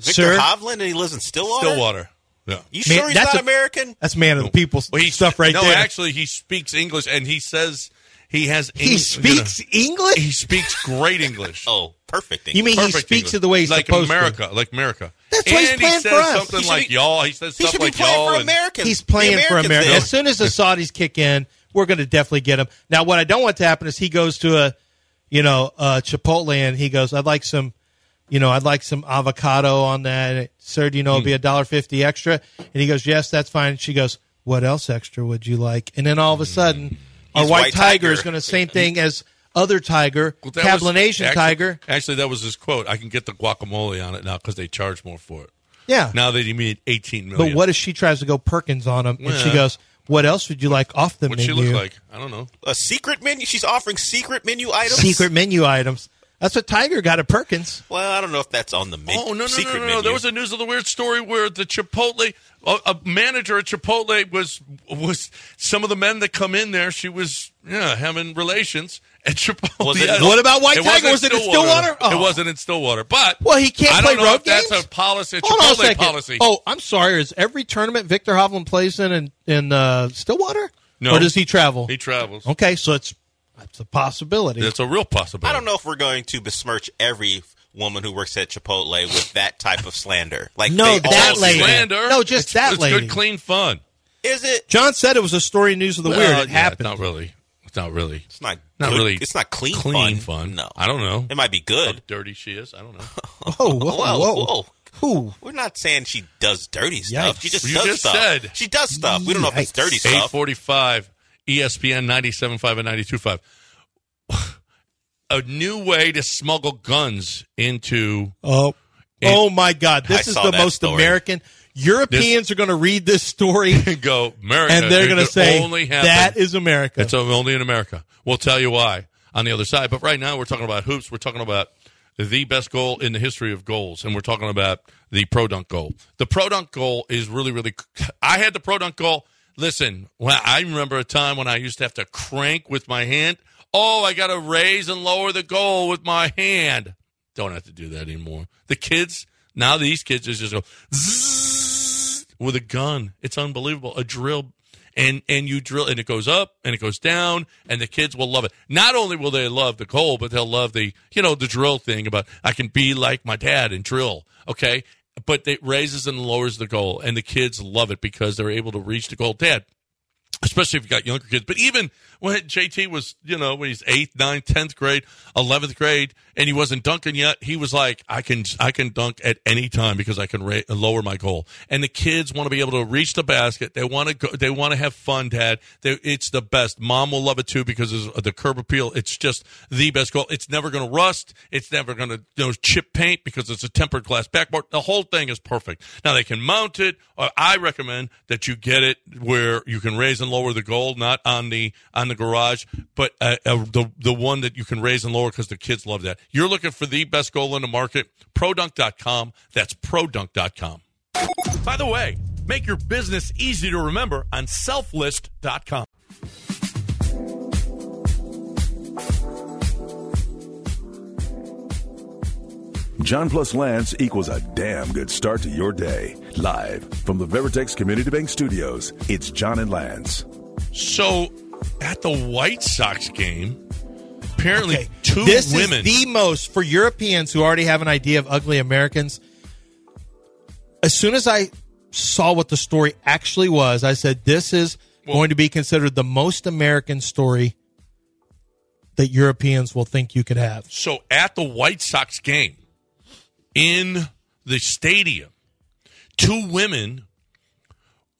Viktor Sir? Hovland and he lives in Stillwater. Stillwater. Yeah. You Man, sure he's not a- American? that's man of the people Well, he stuff right no, there. No, actually, he speaks English, and he says he has. he speaks you know, English. he speaks great English. Oh, perfect. You mean he speaks English. it the way he's like supposed to? America, like America. That's and why he's playing says for us. something He should like be- y'all. He says he stuff should be like playing y'all. for and- Americans. He's playing for America. As soon as the Saudis kick in, we're going to definitely get him. Now, what I don't want to happen is he goes to a, you know, uh, Chipotle and he goes, "I'd like some, you know, I'd like some avocado on that, sir. Do you know it'll Hmm. be a dollar fifty extra?" And he goes, "Yes, that's fine." She goes, "What else extra would you like?" And then all of a sudden, our white, White tiger, Tiger. is going to same thing as other tiger, Well, Cablinasian actually- tiger. Actually, that was his quote. I can get the guacamole on it now because they charge more for it. Yeah. Now that he made eighteen million. But what if she tries to go Perkins on him and she goes, "What else would you like off the What'd she menu?" look like? I don't know. A secret menu? She's offering secret menu items. Secret menu items. That's what Tiger got at Perkins. Well, I don't know if that's on the menu. Oh no no secret no no! no. menu. There was a news of the weird story where the Chipotle, a, a manager at Chipotle was was some of the men that come in there. She was yeah having relations at Chipotle. Was it- Yes. What about White It Tiger? wasn't it in Stillwater? Oh. It wasn't in Stillwater, but Well, he can't I play don't know road if that's a policy. A Hold on a second. policy. Oh, I'm sorry. Is every tournament Viktor Hovland plays in in, in uh, Stillwater? No. Or does he travel? he travels. okay, so it's it's a possibility. It's a real possibility. I don't know if we're going to besmirch every woman who works at Chipotle with that type of slander. Like No, they that all lady. Slander. No, just It's- that it's lady. good, clean fun. Is it? John said it was a story news of the weird. It yeah, happened. Not really. It's not really. It's not. Not good. really. It's not clean. Clean fun. fun. No, I don't know. It might be good. How dirty she is. I don't know. Whoa, whoa, Whoa, whoa. whoa. Who? We're not saying she does dirty stuff. She just You does just stuff. said. She does stuff. We don't know if it's dirty Eight stuff. forty-five, E ESPN 97.5 and 92.5. A new way to smuggle guns into Oh, oh my God! This I is the most story. American. Europeans are going to read this story and go America, and they're going to say only happen. that is America. It's only in America. We'll tell you why on the other side. But right now, we're talking about hoops. We're talking about the best goal in the history of goals, and we're talking about the pro dunk goal. The pro dunk goal is really, really. I had the pro dunk goal. Listen, I remember a time when I used to have to crank with my hand. Oh, I got to raise and lower the goal with my hand. Don't have to do that anymore. The kids now, these kids just go with a gun. It's unbelievable. A drill and and you drill and it goes up and it goes down and the kids will love it. Not only will they love the goal, but they'll love the you know the drill thing about I can be like my dad and drill. Okay, but it raises and lowers the goal, and the kids love it because they're able to reach the goal. Dad, especially if you've got younger kids. But even when JT was, you know, when he's eighth, ninth, tenth grade, eleventh grade, and he wasn't dunking yet, he was like, I can, I can dunk at any time because I can ra- lower my goal. And the kids want to be able to reach the basket. They want to go. They want to have fun, Dad. They, it's the best. Mom will love it too because of uh, the curb appeal. It's just the best goal. It's never going to rust. It's never going to you know, chip paint because it's a tempered glass backboard. The whole thing is perfect. Now they can mount it. Or I recommend that you get it where you can raise and lower the goal, not on the on the garage, but uh, uh, the the one that you can raise and lower because the kids love that. You're looking for the best goal in the market. Produnk.com. That's produnk.com. By the way, make your business easy to remember on selflist.com. John plus Lance equals a damn good start to your day. Live from the Veritex Community Bank Studios, it's John and Lance. So at the White Sox game, apparently Okay, two this women. is the most for Europeans who already have an idea of ugly Americans. As soon as I saw what the story actually was, I said this is going to be considered the most American story that Europeans will think you could have. So at the White Sox game in the stadium, two women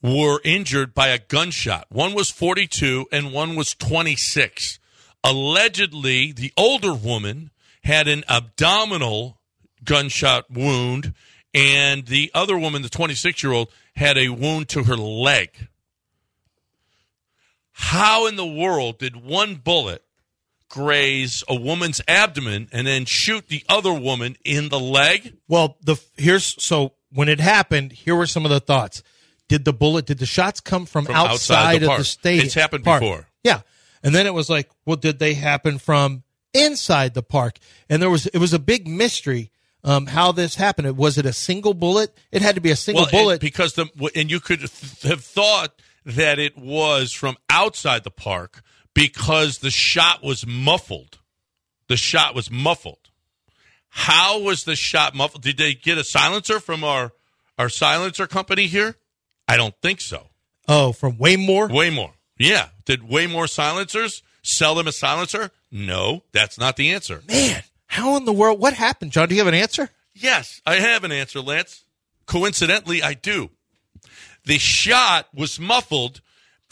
were injured by a gunshot. One was 42 and one was 26. Allegedly, the older woman had an abdominal gunshot wound, and the other woman, the 26 year old, had a wound to her leg. How in the world did one bullet graze a woman's abdomen and then shoot the other woman in the leg? Well, the here's so when it happened, here were some of the thoughts. Did the bullet? Did the shots come from, From outside outside, the of park. the stadium? It's happened park? before. Yeah, and then it was like, well, did they happen from inside the park? And there was it was a big mystery um, how this happened. Was it a single bullet? It had to be a single Well, bullet. because the and you could have thought that it was from outside the park because the shot was muffled. The shot was muffled. How was the shot muffled? Did they get a silencer from our our silencer company here? I don't think so. oh, from Waymore. Way more. Yeah. Did way more silencers sell them a silencer? No, that's not the answer. Man, how in the world? What happened, John? Do you have an answer? Yes, I have an answer, Lance. Coincidentally, I do. The shot was muffled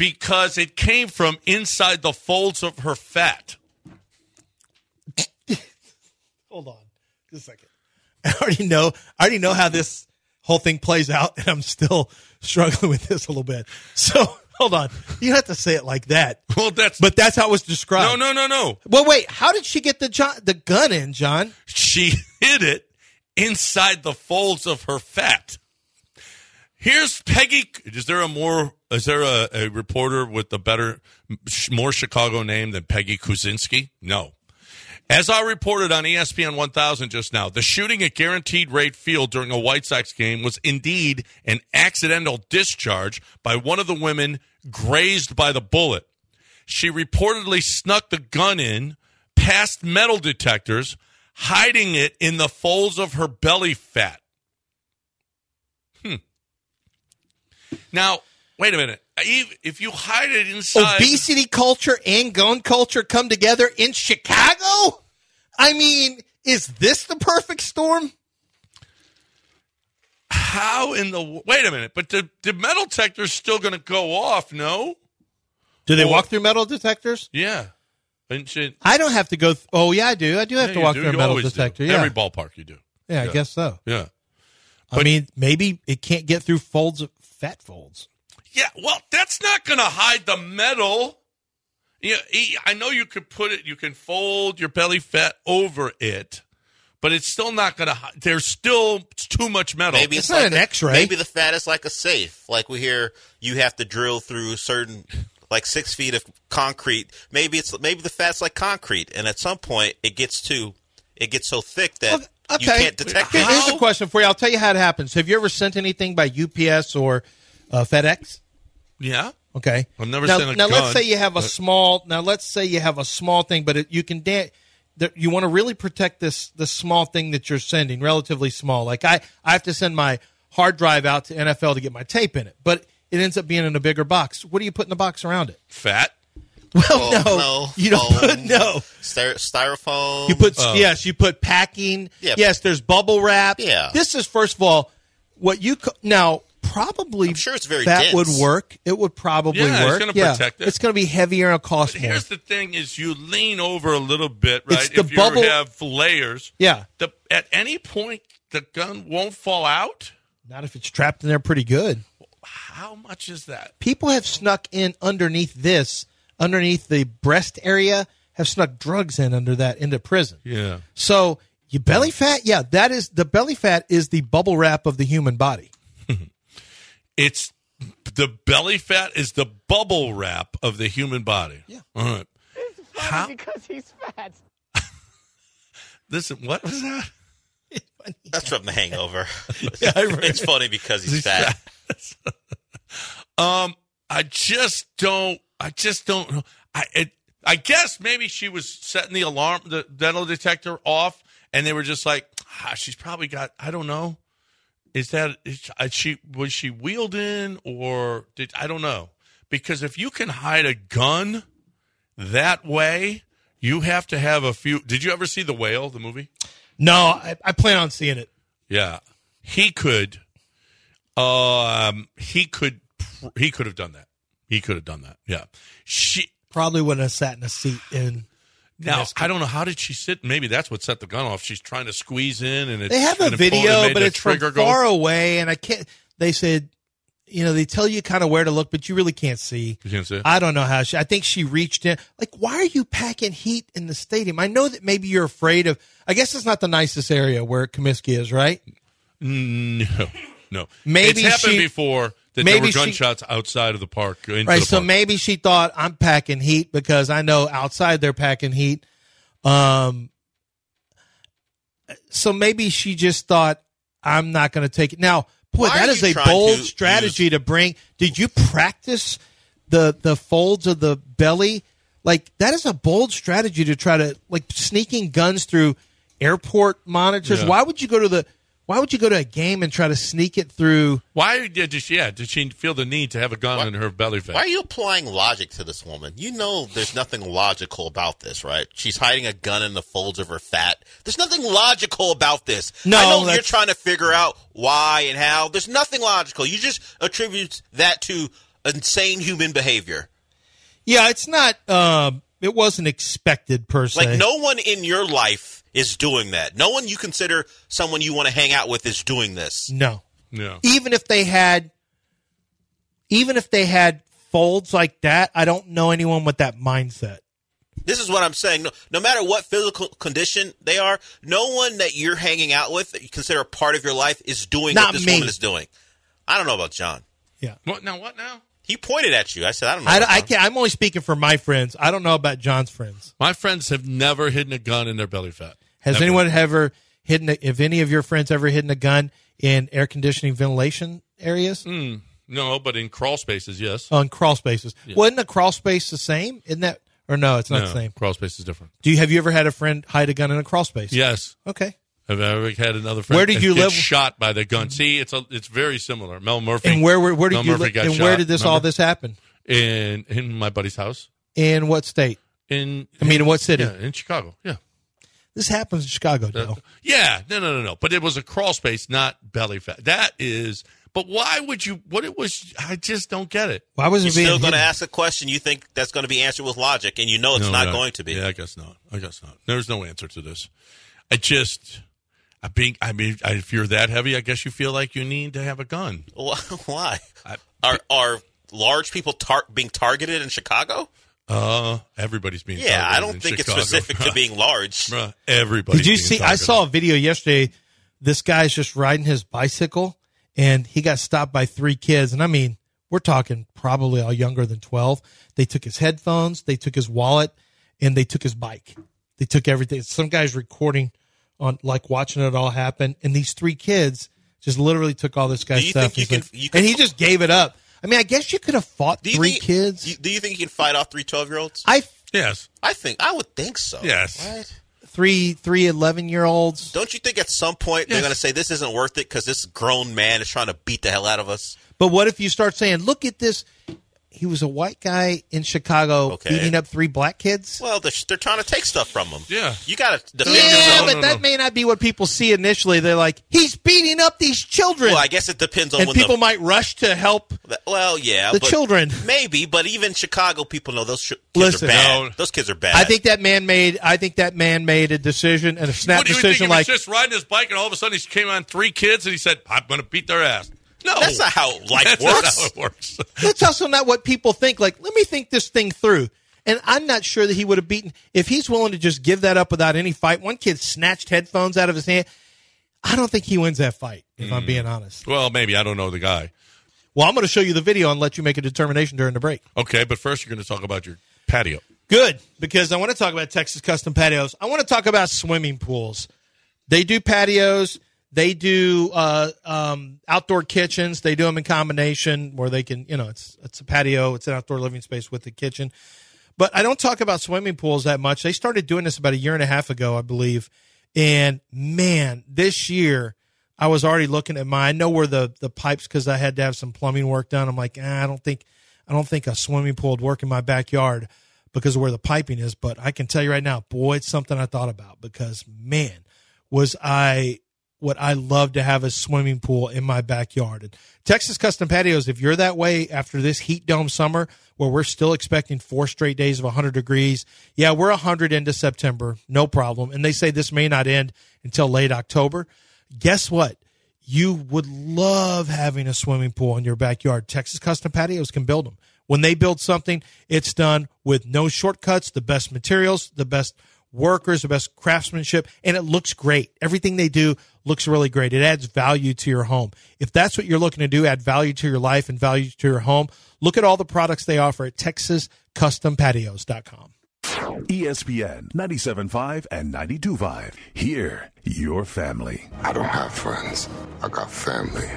because it came from inside the folds of her fat. Hold on, just a second. I already know. I already know how this whole thing plays out, and I'm still struggling with this a little bit. So hold on. You have to say it like that. Well, that's But that's how it was described. no, no, no, no. Well, wait. How did she get the John, the gun in, John? She hid it inside the folds of her fat. Here's Peggy. Is there a more? Is there a, a reporter with a better, more Chicago name than Peggy Kusinski? No. As I reported on ESPN 1000 just now, the shooting at Guaranteed Rate Field during a White Sox game was indeed an accidental discharge by one of the women grazed by the bullet. She reportedly snuck the gun in past metal detectors, hiding it in the folds of her belly fat. Hmm. Now, wait a minute. If you hide it inside. Obesity culture and gun culture come together in Chicago. I mean, is this the perfect storm? How in the wait a minute? But the the metal detector's still going to go off. No. Do they Well- walk through metal detectors? Yeah. I don't have to go. Th- oh yeah, I do. I do have yeah, to walk do. through a metal detector. Yeah, Every ballpark you do. yeah, I guess so. Yeah. I mean, maybe it can't get through folds of fat folds. Yeah. Well, that's not going to hide the metal. Yeah, e- I know you could put it. You can fold your belly fat over it, but it's still not going to. There's still too much metal. Maybe It's it's, not like an a- X-ray. Maybe the fat is like a safe. Like we hear, you have to drill through certain, like six feet of concrete. Maybe it's maybe the fat's like concrete, and at some point it gets too, it gets so thick that Well, you can't detect. Here's a question for you. I'll tell you how it happens. Have you ever sent anything by UPS or uh, FedEx? Yeah. Okay. I've never now, sent a now gun, let's say you have a but- small. Now let's say you have a small thing, but it, you can. Da- you want to really protect this this small thing that you're sending, relatively small. Like I, I have to send my hard drive out to NFL to get my tape in it, but it ends up being in a bigger box. What do you put in the box around it? Fat. Well, Oh, no, no, you don't foam, put no. Styrofoam. You put Oh. yes, you put packing. Yeah. Yes, there's bubble wrap. Yeah. This is first of all what you co- now probably. I'm sure it's very that dense. would work. It would probably work. Yeah, it's gonna yeah, protect it. It's going to be heavier and it'll cost more. Here's the thing: is you lean over a little bit, right? It's the if you bubble- have layers, Yeah, the, at any point the gun won't fall out. not if it's trapped in there pretty good. How much is that? People have snuck in underneath this, underneath the breast area, have snuck drugs in under that into prison. Yeah. So your belly fat, yeah, that is the belly fat is the bubble wrap of the human body. It's the belly fat is the bubble wrap of the human body. Yeah. All right. It's How? because he's fat. Listen, what was that? That's from The Hangover. Yeah, it's funny because he's, fat. Um, I just don't. I just don't know. I it, I guess maybe she was setting the alarm, the metal detector off, and they were just like, ah, she's probably got. I don't know. Is that is uh, she was she wheeled in or did I don't know because if you can hide a gun that way, you have to have a few. Did you ever see the whale, the movie? No, I, I plan on seeing it. Yeah, he could. Um, he could. He could have done that. He could have done that. Yeah. She. Probably wouldn't have sat in a seat in Now I don't know how did she sit. Maybe that's what set the gun off. She's trying to squeeze in, and it's, They have a and it it video, but it's from go- far away, and I can't. They said, you know, they tell you kind of where to look, but you really can't see. You can't see? I don't know how she. I think she reached in. Like, why are you packing heat in the stadium? I know that maybe you're afraid of. I guess it's not the nicest area where Comiskey is, right? Mm, no, no. Maybe it's happened she- before that maybe there were she- gunshots outside of the park. Into Right. the So park. maybe she thought I'm packing heat because I know outside they're packing heat. Um. So maybe she just thought I'm not going to take it. Now, boy, Why that are is you a bold to strategy to bring. Did you practice the the folds of the belly? Like that is a bold strategy to try to like sneaking guns through airport monitors. Yeah. Why would you go to the why would you go to a game and try to sneak it through Why did she? Yeah, did she feel the need to have a gun in her belly fat? Why are you applying logic to this woman? You know there's nothing logical about this, right? She's hiding a gun in the folds of her fat. There's nothing logical about this. No, I know you're trying to figure out why and how. There's nothing logical. You just attribute that to insane human behavior. Yeah, it's not. Um, it wasn't expected per se. Like no one in your life is doing that. No one you consider someone you want to hang out with is doing this. no. No. Even if they had, even if they had folds like that, I don't know anyone with that mindset. This is what I'm saying. No, no matter what physical condition they are, no one that you're hanging out with that you consider a part of your life is doing Not what this me. woman is doing. I don't know about John. Yeah, What now? What now? He pointed at you. I said, I don't know. I, I can't, I'm only speaking for my friends. I don't know about John's friends. My friends have never hidden a gun in their belly fat. Has Never. anyone ever hidden? A, if any of your friends ever hidden a gun in air conditioning ventilation areas hmm. No, but in crawl spaces, yes. on crawl spaces? Wasn't a crawl space the same? Isn't that or no? It's not no, the same. crawl space is different. Do you have you ever had a friend hide a gun in a crawl space? Yes. Okay. Have I ever had another friend? Where did you get live? Shot by the gun. See, it's a, it's very similar. Mel Murphy. And where where, where Mel did you Murphy live? got And where did this all this happen? in in my buddy's house In what state? in I mean, in what city? yeah in Chicago. Yeah. This happens in Chicago, Joe. Yeah, no, no, no, no. But it was a crawl space, not belly fat. That is. But why would you? What it was? I just don't get it. Why was You're it being still going to ask a question you think that's going to be answered with logic, and you know it's No, not yeah. going to be. Yeah, I guess not. I guess not. There's no answer to this. I just. I being. I mean, if you're that heavy, I guess you feel like you need to have a gun. Why? I- Are are large people tar- being targeted in Chicago? Uh, everybody's being. Yeah, I don't in think Chicago. it's specific to being large. Everybody. Did you see? I saw a video yesterday. This guy's just riding his bicycle, and he got stopped by three kids. And I mean, we're talking probably all younger than twelve. They took his headphones, they took his wallet, and they took his bike. They took everything. Some guy's recording on, like watching it all happen, and these three kids just literally took all this guy's you stuff. think you can- like- you can- and he just gave it up. I mean, I guess you could have fought Do three think, kids. you- do you think you can fight off three 12 year olds? I Yes. I think I would think so. Yes. Right? three three 11 year olds. Don't you think at some point they're going to say this isn't worth it because this grown man is trying to beat the hell out of us? But what if you start saying, "Look at this"? He was a white guy in Chicago Okay. beating up three black kids. Well, they're, they're trying to take stuff from him. Yeah. You got to defend Yeah, yourself. but no, that no. may not be what people see initially. They're like, "He's beating up these children," Well, I guess it depends on and when people the, might rush to help. Well, yeah, the but children. maybe, but even Chicago people know those sh- kids Listen, are bad. no. Those kids are bad. I think that man made. I think that man made a decision and a snap What do you think? decision. He Like, was just riding his bike, and all of a sudden he came on three kids, and he said, "I'm going to beat their ass." No, that's not how life works. how it works. that's also not what people think. Like, let me think this thing through. And I'm not sure that he would have beaten if he's willing to just give that up without any fight. One kid snatched headphones out of his hand. I don't think he wins that fight. If I'm hmm. being honest. well, maybe I don't know the guy. Well, I'm going to show you the video and let you make a determination during the break. Okay, but first you're going to talk about your patio. Good, because I want to talk about Texas custom patios. I want to talk about swimming pools. They do patios. They do uh, um, outdoor kitchens. They do them in combination where they can, you know, it's it's a patio, it's an outdoor living space with the kitchen. But I don't talk about swimming pools that much. They started doing this about a year and a half ago, I believe. And man, this year I was already looking at my. I know where the the pipes because I had to have some plumbing work done. I'm like, ah, I don't think I don't think a swimming pool would work in my backyard because of where the piping is. But I can tell you right now, boy, it's something I thought about because man, was I what I love to have a swimming pool in my backyard. And Texas Custom Patios, if you're that way after this heat dome summer where we're still expecting four straight days of 100 degrees, yeah, we're 100 into September, no problem. And they say this may not end until late October. Guess what? You would love having a swimming pool in your backyard. Texas Custom Patios can build them. When they build something, it's done with no shortcuts, the best materials, the best workers, the best craftsmanship, and it looks great. Everything they do looks really great. It adds value to your home. If that's what you're looking to do, add value to your life and value to your home, look at all the products they offer at texascustompatios.com. ESPN 97.5 and 92.5. Here, your family. I don't have friends. I got family.